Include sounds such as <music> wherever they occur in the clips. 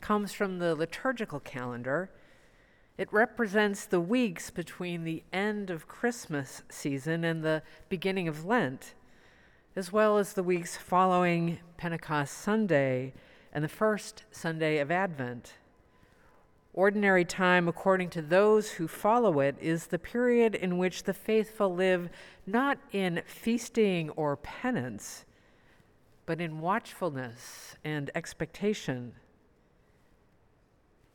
comes from the liturgical calendar. It represents the weeks between the end of Christmas season and the beginning of Lent, as well as the weeks following Pentecost Sunday and the first Sunday of Advent. Ordinary time, according to those who follow it, is the period in which the faithful live not in feasting or penance but in watchfulness and expectation.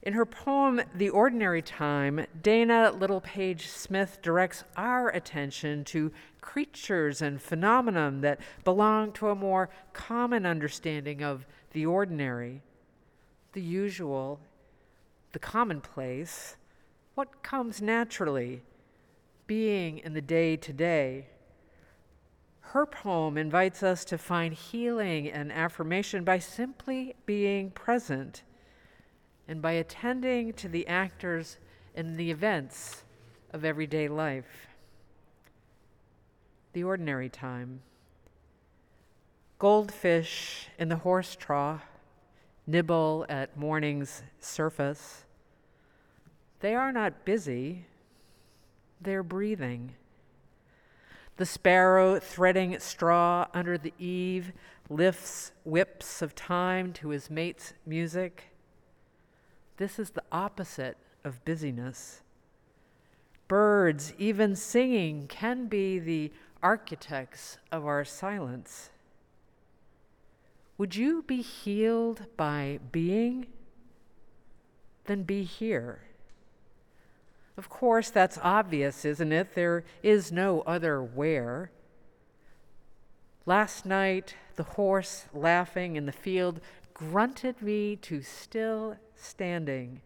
In her poem, The Ordinary Time, Dana Littlepage Smith directs our attention to creatures and phenomena that belong to a more common understanding of the ordinary, the usual, the commonplace, what comes naturally, being in the day to day her poem invites us to find healing and affirmation by simply being present and by attending to the actors and the events of everyday life. The ordinary time. Goldfish in the horse trough nibble at morning's surface. They are not busy, they're breathing. The sparrow, threading straw under the eave, lifts whips of time to his mate's music. This is the opposite of busyness. Birds, even singing, can be the architects of our silence. Would you be healed by being? Then be here. Of course, that's obvious, isn't it? There is no other where. Last night, the horse laughing in the field grunted me to still standing.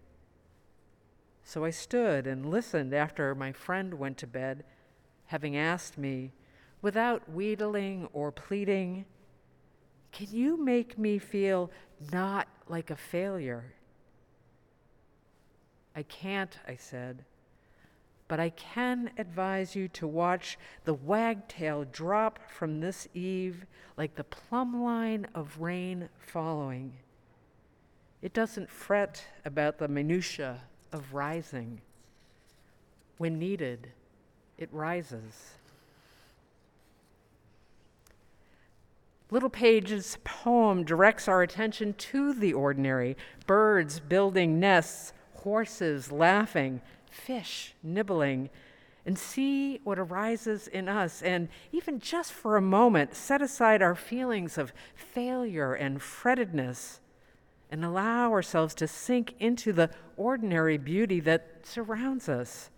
So I stood and listened after my friend went to bed, having asked me, without wheedling or pleading, Can you make me feel not like a failure? I can't, I said but I can advise you to watch the wagtail drop from this eve like the plumb line of rain following. It doesn't fret about the minutiae of rising. When needed, it rises. Littlepage's poem directs our attention to the ordinary birds building nests, horses laughing, fish nibbling and see what arises in us. And even just for a moment, set aside our feelings of failure and frettedness and allow ourselves to sink into the ordinary beauty that surrounds us.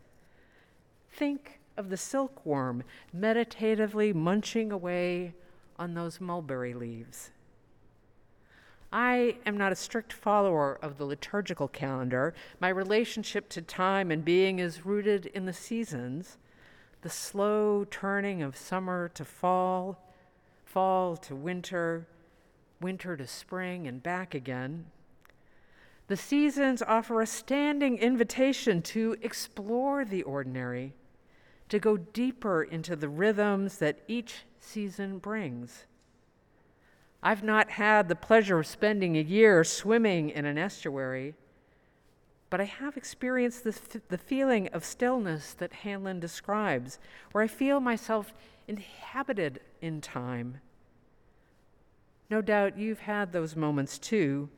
Think of the silkworm meditatively munching away on those mulberry leaves. I am not a strict follower of the liturgical calendar. My relationship to time and being is rooted in the seasons, the slow turning of summer to fall, fall to winter, winter to spring, and back again. The seasons offer a standing invitation to explore the ordinary, to go deeper into the rhythms that each season brings. I've not had the pleasure of spending a year swimming in an estuary, but I have experienced this, the feeling of stillness that Hanlon describes, where I feel myself inhabited in time. No doubt you've had those moments too,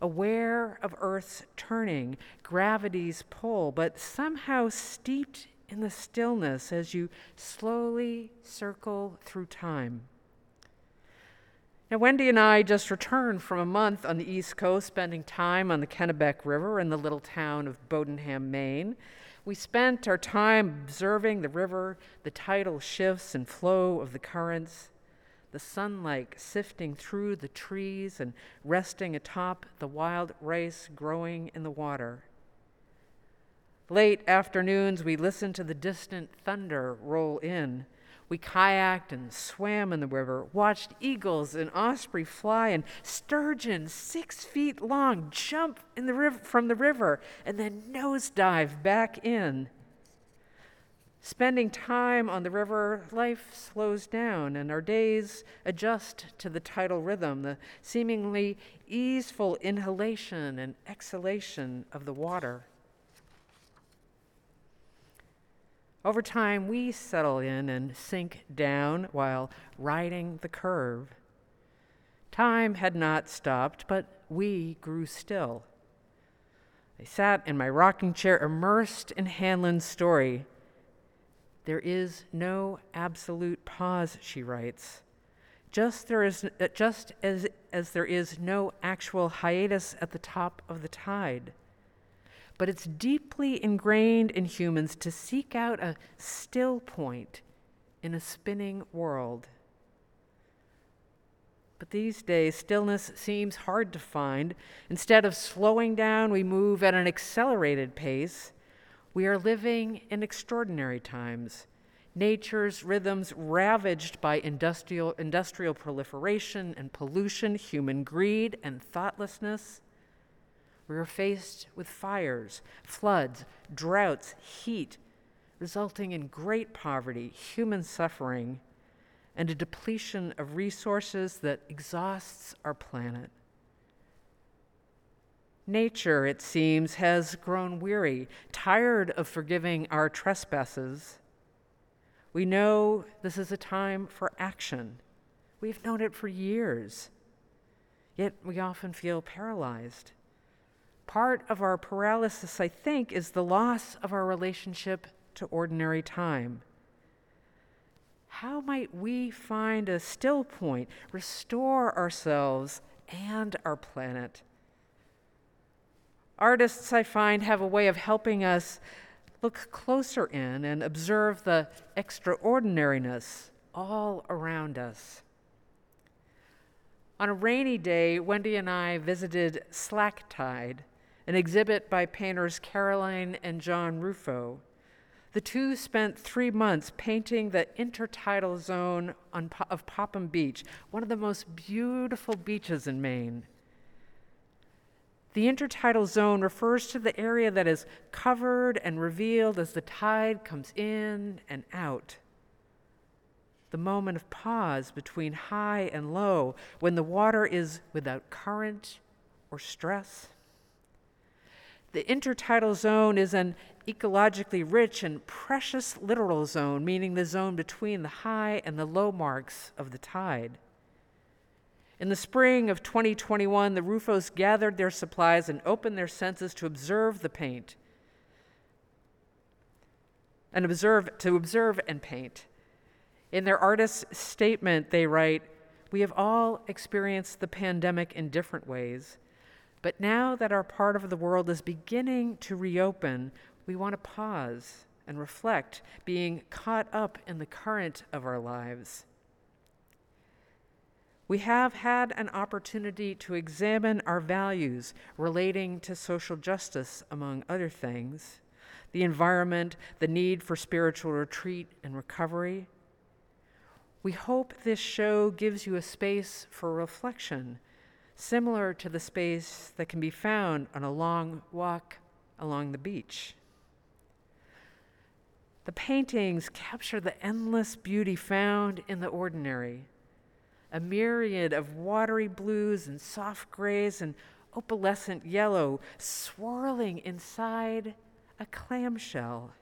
aware of Earth's turning, gravity's pull, but somehow steeped in the stillness as you slowly circle through time. Now, Wendy and I just returned from a month on the East Coast, spending time on the Kennebec River in the little town of Bowdoinham, Maine. We spent our time observing the river, the tidal shifts and flow of the currents, the sunlight sifting through the trees and resting atop the wild rice growing in the water. Late afternoons, we listened to the distant thunder roll in. We kayaked and swam in the river, watched eagles and osprey fly, and sturgeon six feet long jump in the river, from the river and then nosedive back in. Spending time on the river, life slows down and our days adjust to the tidal rhythm, the seemingly easeful inhalation and exhalation of the water. Over time, we settle in and sink down while riding the curve. Time had not stopped, but we grew still. I sat in my rocking chair, immersed in Hanlon's story there is no absolute pause, she writes. Just, there is, uh, just as, as there is no actual hiatus at the top of the tide. But it's deeply ingrained in humans to seek out a still point in a spinning world. But these days, stillness seems hard to find. Instead of slowing down, we move at an accelerated pace we are living in extraordinary times. Nature's rhythms ravaged by industrial, industrial proliferation and pollution, human greed and thoughtlessness. We are faced with fires, floods, droughts, heat, resulting in great poverty, human suffering, and a depletion of resources that exhausts our planet. Nature, it seems, has grown weary, tired of forgiving our trespasses. We know this is a time for action. We've known it for years. Yet we often feel paralyzed. Part of our paralysis, I think, is the loss of our relationship to ordinary time. How might we find a still point, restore ourselves and our planet? Artists, I find, have a way of helping us look closer in and observe the extraordinariness all around us. On a rainy day, Wendy and I visited Slack Tide, an exhibit by painters Caroline and John Ruffo. The two spent three months painting the intertidal zone on, of Popham Beach, one of the most beautiful beaches in Maine. The intertidal zone refers to the area that is covered and revealed as the tide comes in and out. The moment of pause between high and low when the water is without current or stress. The intertidal zone is an ecologically rich and precious littoral zone, meaning the zone between the high and the low marks of the tide. In the spring of 2021, the Rufos gathered their supplies and opened their senses to observe the paint. And observe to observe and paint. In their artist's statement, they write, We have all experienced the pandemic in different ways, but now that our part of the world is beginning to reopen, we want to pause and reflect, being caught up in the current of our lives. We have had an opportunity to examine our values relating to social justice, among other things, the environment, the need for spiritual retreat and recovery. We hope this show gives you a space for reflection, similar to the space that can be found on a long walk along the beach. The paintings capture the endless beauty found in the ordinary a myriad of watery blues and soft grays and opalescent yellow swirling inside a clamshell.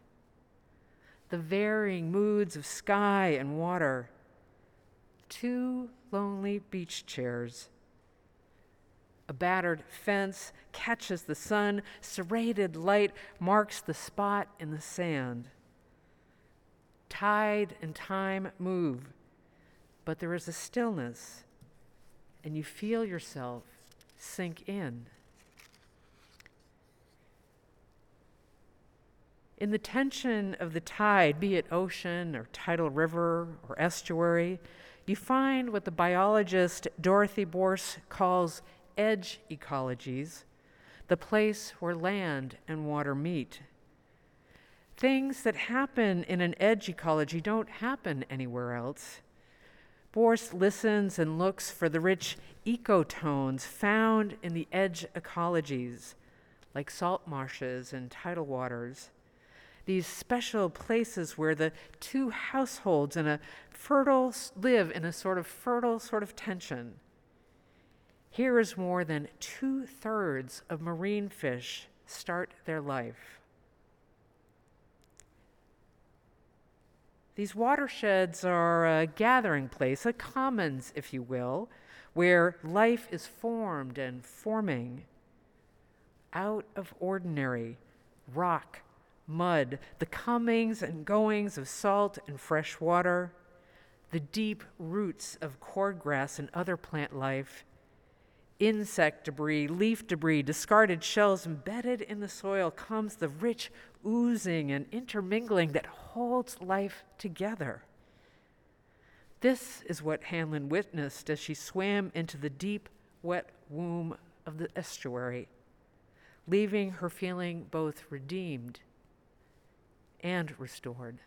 The varying moods of sky and water. Two lonely beach chairs. A battered fence catches the sun, serrated light marks the spot in the sand. Tide and time move but there is a stillness, and you feel yourself sink in. In the tension of the tide, be it ocean or tidal river or estuary, you find what the biologist Dorothy Borse calls edge ecologies, the place where land and water meet. Things that happen in an edge ecology don't happen anywhere else. Borse listens and looks for the rich ecotones found in the edge ecologies, like salt marshes and tidal waters. These special places where the two households in a fertile live in a sort of fertile sort of tension. Here is more than two thirds of marine fish start their life. These watersheds are a gathering place, a commons, if you will, where life is formed and forming out of ordinary rock, mud, the comings and goings of salt and fresh water, the deep roots of cordgrass and other plant life, insect debris, leaf debris, discarded shells embedded in the soil comes the rich oozing and intermingling that holds life together. This is what Hanlon witnessed as she swam into the deep, wet womb of the estuary, leaving her feeling both redeemed and restored.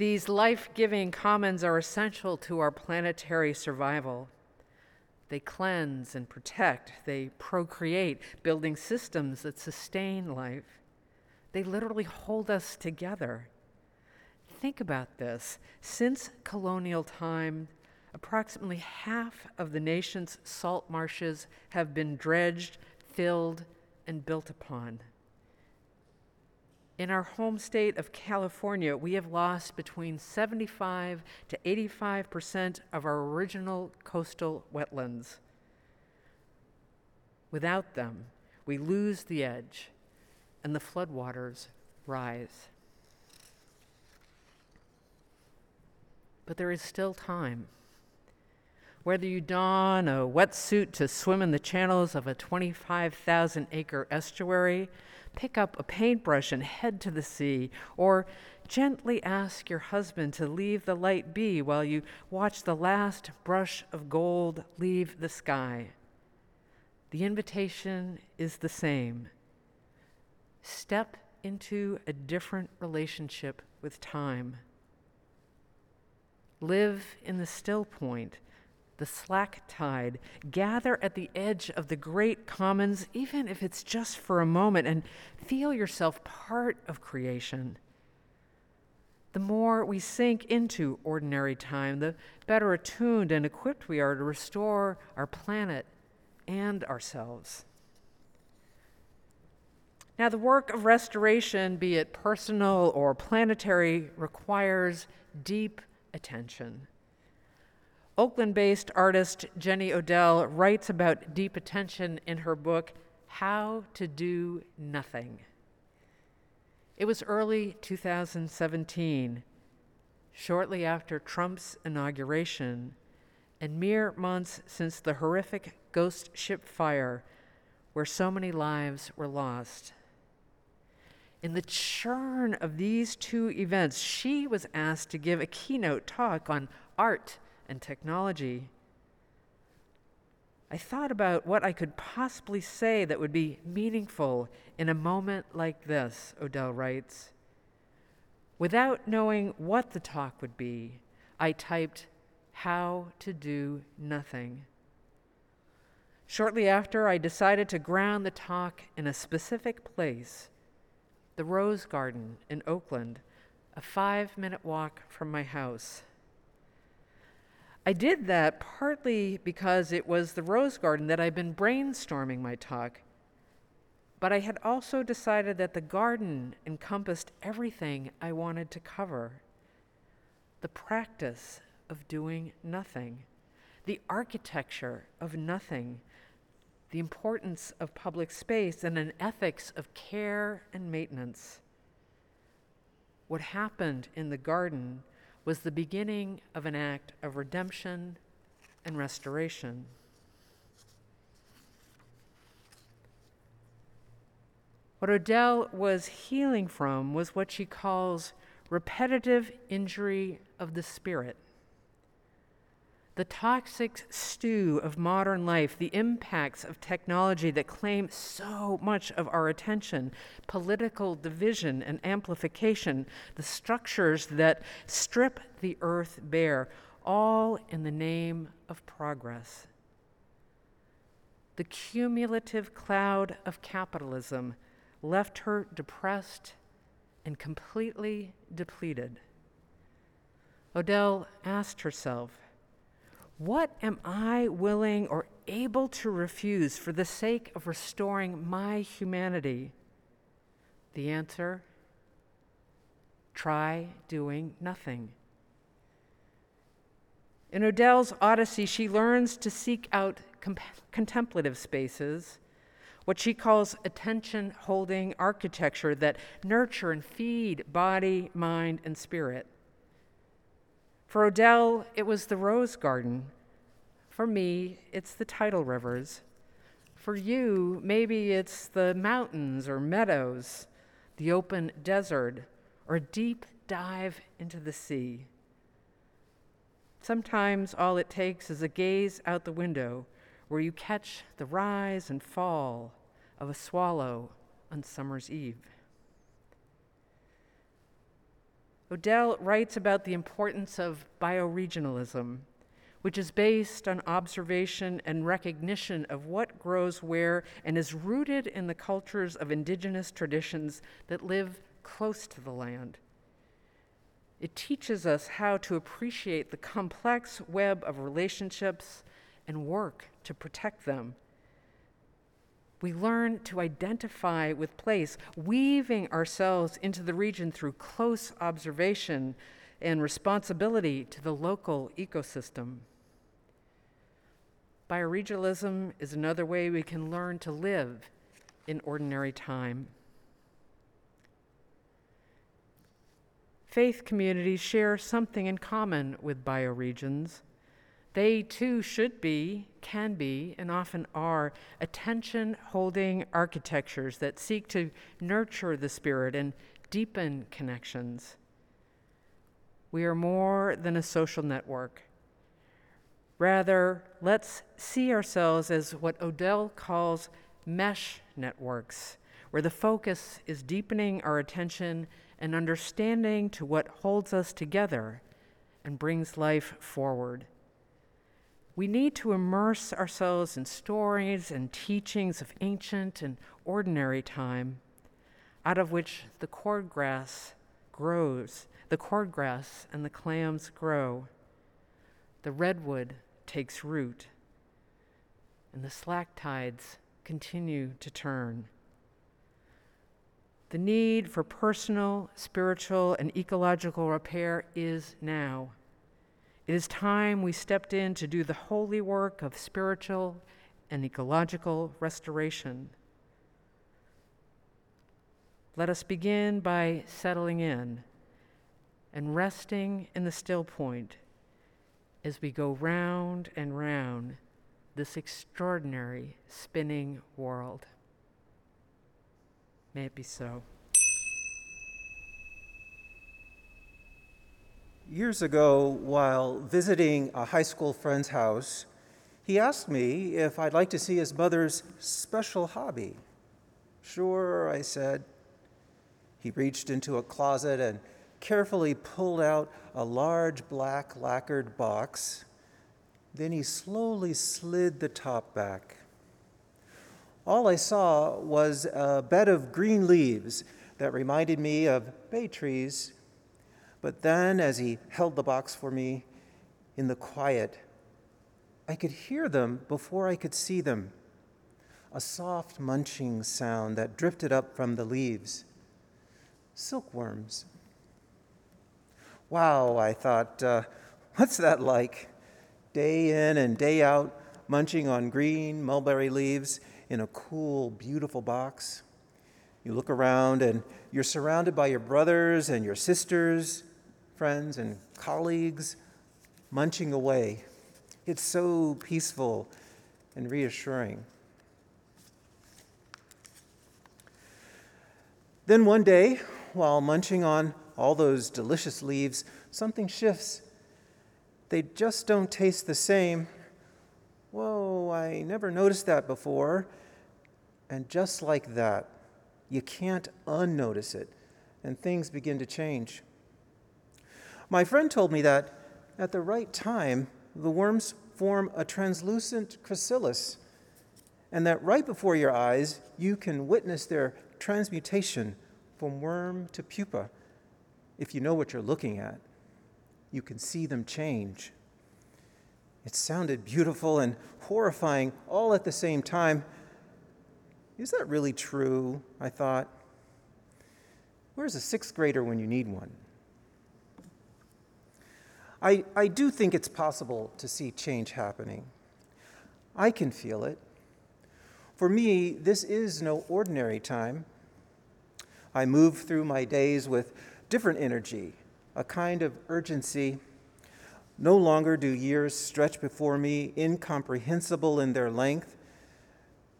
These life giving commons are essential to our planetary survival. They cleanse and protect, they procreate, building systems that sustain life. They literally hold us together. Think about this. Since colonial time, approximately half of the nation's salt marshes have been dredged, filled, and built upon. In our home state of California, we have lost between 75 to 85 percent of our original coastal wetlands. Without them, we lose the edge and the floodwaters rise. But there is still time. Whether you don a wetsuit to swim in the channels of a 25,000 acre estuary, pick up a paintbrush and head to the sea, or gently ask your husband to leave the light be while you watch the last brush of gold leave the sky. The invitation is the same. Step into a different relationship with time. Live in the still point the slack tide, gather at the edge of the great commons, even if it's just for a moment, and feel yourself part of creation. The more we sink into ordinary time, the better attuned and equipped we are to restore our planet and ourselves. Now, the work of restoration, be it personal or planetary, requires deep attention. Oakland based artist Jenny Odell writes about deep attention in her book, How to Do Nothing. It was early 2017, shortly after Trump's inauguration, and mere months since the horrific ghost ship fire where so many lives were lost. In the churn of these two events, she was asked to give a keynote talk on art and technology. I thought about what I could possibly say that would be meaningful in a moment like this, Odell writes. Without knowing what the talk would be, I typed, How to Do Nothing. Shortly after, I decided to ground the talk in a specific place the Rose Garden in Oakland, a five minute walk from my house. I did that partly because it was the Rose Garden that I'd been brainstorming my talk. But I had also decided that the garden encompassed everything I wanted to cover the practice of doing nothing, the architecture of nothing, the importance of public space, and an ethics of care and maintenance. What happened in the garden was the beginning of an act of redemption and restoration. What Odell was healing from was what she calls repetitive injury of the spirit. The toxic stew of modern life, the impacts of technology that claim so much of our attention, political division and amplification, the structures that strip the earth bare, all in the name of progress. The cumulative cloud of capitalism left her depressed and completely depleted. Odell asked herself, What am I willing or able to refuse for the sake of restoring my humanity? The answer try doing nothing. In Odell's Odyssey, she learns to seek out contemplative spaces what she calls attention holding architecture that nurture and feed body, mind, and spirit. For Odell, it was the rose garden. For me, it's the tidal rivers. For you, maybe it's the mountains or meadows, the open desert, or a deep dive into the sea. Sometimes all it takes is a gaze out the window where you catch the rise and fall of a swallow on summer's eve. Odell writes about the importance of bioregionalism, which is based on observation and recognition of what grows where and is rooted in the cultures of indigenous traditions that live close to the land. It teaches us how to appreciate the complex web of relationships and work to protect them. We learn to identify with place, weaving ourselves into the region through close observation and responsibility to the local ecosystem. Bioregionalism is another way we can learn to live in ordinary time. Faith communities share something in common with bioregions. They too should be, can be, and often are attention holding architectures that seek to nurture the spirit and deepen connections. We are more than a social network. Rather, let's see ourselves as what Odell calls mesh networks, where the focus is deepening our attention and understanding to what holds us together and brings life forward. We need to immerse ourselves in stories and teachings of ancient and ordinary time, out of which the cordgrass grows, the cordgrass and the clams grow. The redwood takes root, and the slack tides continue to turn. The need for personal, spiritual, and ecological repair is now. It is time we stepped in to do the holy work of spiritual and ecological restoration. Let us begin by settling in and resting in the still point as we go round and round this extraordinary spinning world. May it be so. Years ago, while visiting a high school friend's house, he asked me if I'd like to see his mother's special hobby. Sure, I said. He reached into a closet and carefully pulled out a large black lacquered box. Then he slowly slid the top back. All I saw was a bed of green leaves that reminded me of bay trees but then, as he held the box for me in the quiet, I could hear them before I could see them a soft munching sound that drifted up from the leaves. Silkworms. Wow, I thought, uh, <laughs> what's that like? Day in and day out, munching on green mulberry leaves in a cool, beautiful box. You look around and you're surrounded by your brothers and your sisters friends and colleagues munching away. It's so peaceful and reassuring. Then one day, while munching on all those delicious leaves, something shifts. They just don't taste the same. Whoa, I never noticed that before. And just like that, you can't unnotice it, and things begin to change. My friend told me that at the right time, the worms form a translucent chrysalis, and that right before your eyes, you can witness their transmutation from worm to pupa. If you know what you're looking at, you can see them change. It sounded beautiful and horrifying all at the same time. Is that really true? I thought. Where's a sixth grader when you need one? I, I do think it's possible to see change happening. I can feel it. For me, this is no ordinary time. I move through my days with different energy, a kind of urgency. No longer do years stretch before me, incomprehensible in their length.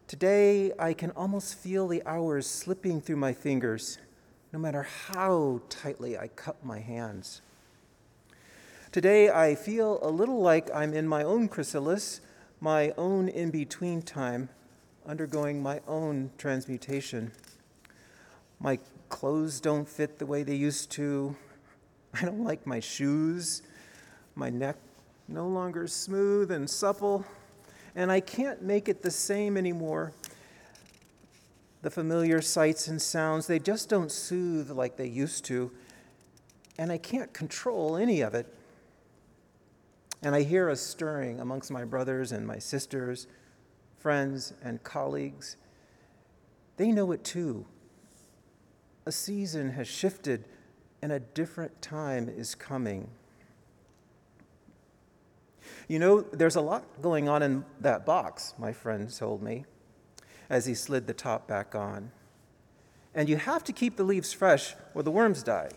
Today, I can almost feel the hours slipping through my fingers, no matter how tightly I cup my hands. Today, I feel a little like I'm in my own chrysalis, my own in between time, undergoing my own transmutation. My clothes don't fit the way they used to. <laughs> I don't like my shoes. My neck no longer smooth and supple, and I can't make it the same anymore. The familiar sights and sounds, they just don't soothe like they used to, and I can't control any of it. And I hear a stirring amongst my brothers and my sisters, friends and colleagues. They know it too. A season has shifted and a different time is coming. You know, there's a lot going on in that box, my friend told me as he slid the top back on. And you have to keep the leaves fresh or the worms die,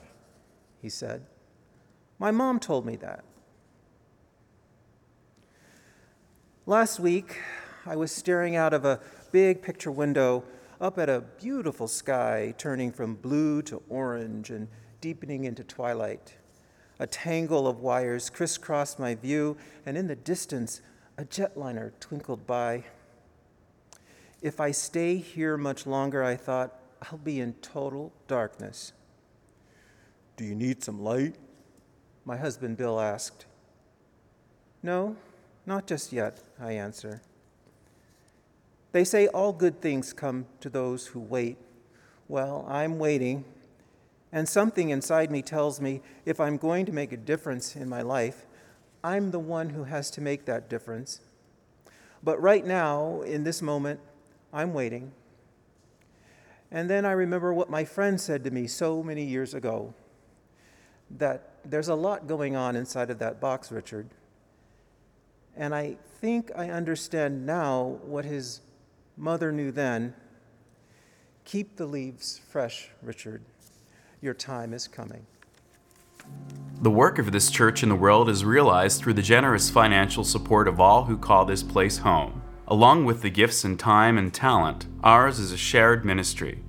he said. My mom told me that. Last week, I was staring out of a big picture window up at a beautiful sky turning from blue to orange and deepening into twilight. A tangle of wires crisscrossed my view, and in the distance, a jetliner twinkled by. If I stay here much longer, I thought, I'll be in total darkness. Do you need some light? My husband Bill asked. No, not just yet, I answer. They say all good things come to those who wait. Well, I'm waiting, and something inside me tells me if I'm going to make a difference in my life, I'm the one who has to make that difference. But right now, in this moment, I'm waiting. And then I remember what my friend said to me so many years ago that there's a lot going on inside of that box, Richard. And I think I understand now what his mother knew then. Keep the leaves fresh, Richard. Your time is coming. The work of this church in the world is realized through the generous financial support of all who call this place home. Along with the gifts and time and talent, ours is a shared ministry.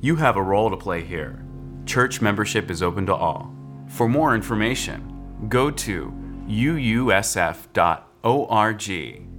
You have a role to play here. Church membership is open to all. For more information, go to uusf.org org